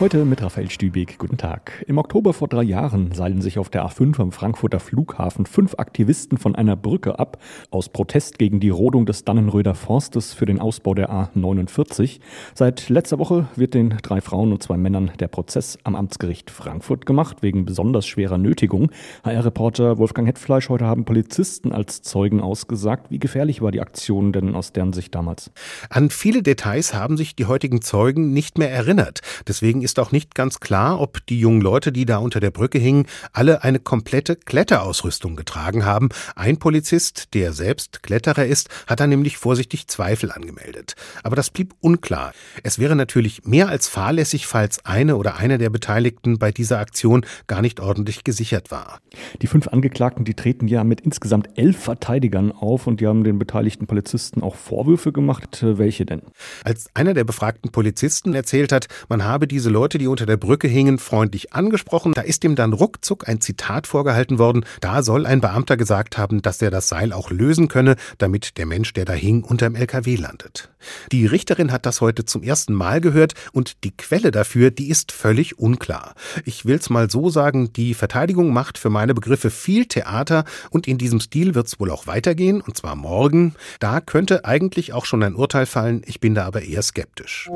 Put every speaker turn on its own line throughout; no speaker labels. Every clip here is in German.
Heute mit Raphael Stübig. Guten Tag. Im Oktober vor drei Jahren seilen sich auf der A5 am Frankfurter Flughafen fünf Aktivisten von einer Brücke ab, aus Protest gegen die Rodung des Dannenröder Forstes für den Ausbau der A49. Seit letzter Woche wird den drei Frauen und zwei Männern der Prozess am Amtsgericht Frankfurt gemacht, wegen besonders schwerer Nötigung. HR-Reporter Wolfgang Hetfleisch, heute haben Polizisten als Zeugen ausgesagt. Wie gefährlich war die Aktion denn aus deren Sicht damals?
An viele Details haben sich die heutigen Zeugen nicht mehr erinnert. Deswegen ist auch nicht ganz klar, ob die jungen Leute, die da unter der Brücke hingen, alle eine komplette Kletterausrüstung getragen haben. Ein Polizist, der selbst Kletterer ist, hat da nämlich vorsichtig Zweifel angemeldet. Aber das blieb unklar. Es wäre natürlich mehr als fahrlässig, falls eine oder einer der Beteiligten bei dieser Aktion gar nicht ordentlich gesichert war.
Die fünf Angeklagten, die treten ja mit insgesamt elf Verteidigern auf und die haben den beteiligten Polizisten auch Vorwürfe gemacht. Welche denn?
Als einer der befragten Polizisten erzählt hat, man habe diese Leute, die unter der Brücke hingen, freundlich angesprochen. Da ist ihm dann ruckzuck ein Zitat vorgehalten worden. Da soll ein Beamter gesagt haben, dass er das Seil auch lösen könne, damit der Mensch, der da hing, unterm LKW landet. Die Richterin hat das heute zum ersten Mal gehört und die Quelle dafür, die ist völlig unklar. Ich will's mal so sagen, die Verteidigung macht für meine Begriffe viel Theater und in diesem Stil wird's wohl auch weitergehen, und zwar morgen. Da könnte eigentlich auch schon ein Urteil fallen, ich bin da aber eher skeptisch.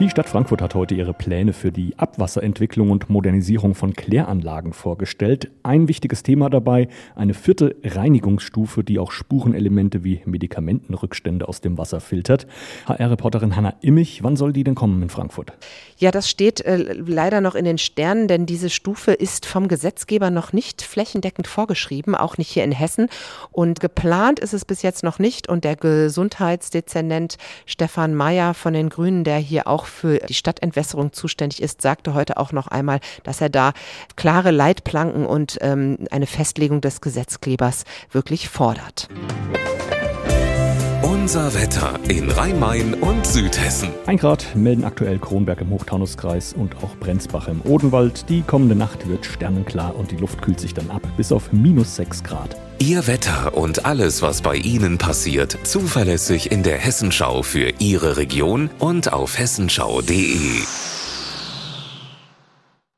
Die Stadt Frankfurt hat heute ihre Pläne für die Abwasserentwicklung und Modernisierung von Kläranlagen vorgestellt. Ein wichtiges Thema dabei, eine vierte Reinigungsstufe, die auch Spurenelemente wie Medikamentenrückstände aus dem Wasser filtert. HR-Reporterin Hanna Immich, wann soll die denn kommen in Frankfurt?
Ja, das steht äh, leider noch in den Sternen, denn diese Stufe ist vom Gesetzgeber noch nicht flächendeckend vorgeschrieben, auch nicht hier in Hessen. Und geplant ist es bis jetzt noch nicht. Und der Gesundheitsdezernent Stefan Mayer von den Grünen, der hier auch für die Stadtentwässerung zuständig ist, sagte heute auch noch einmal, dass er da klare Leitplanken und ähm, eine Festlegung des Gesetzgebers wirklich fordert.
Unser Wetter in Rhein-Main und Südhessen.
Ein Grad melden aktuell Kronberg im Hochtaunuskreis und auch Brenzbach im Odenwald. Die kommende Nacht wird sternenklar und die Luft kühlt sich dann ab bis auf minus 6 Grad.
Ihr Wetter und alles, was bei Ihnen passiert, zuverlässig in der Hessenschau für Ihre Region und auf hessenschau.de.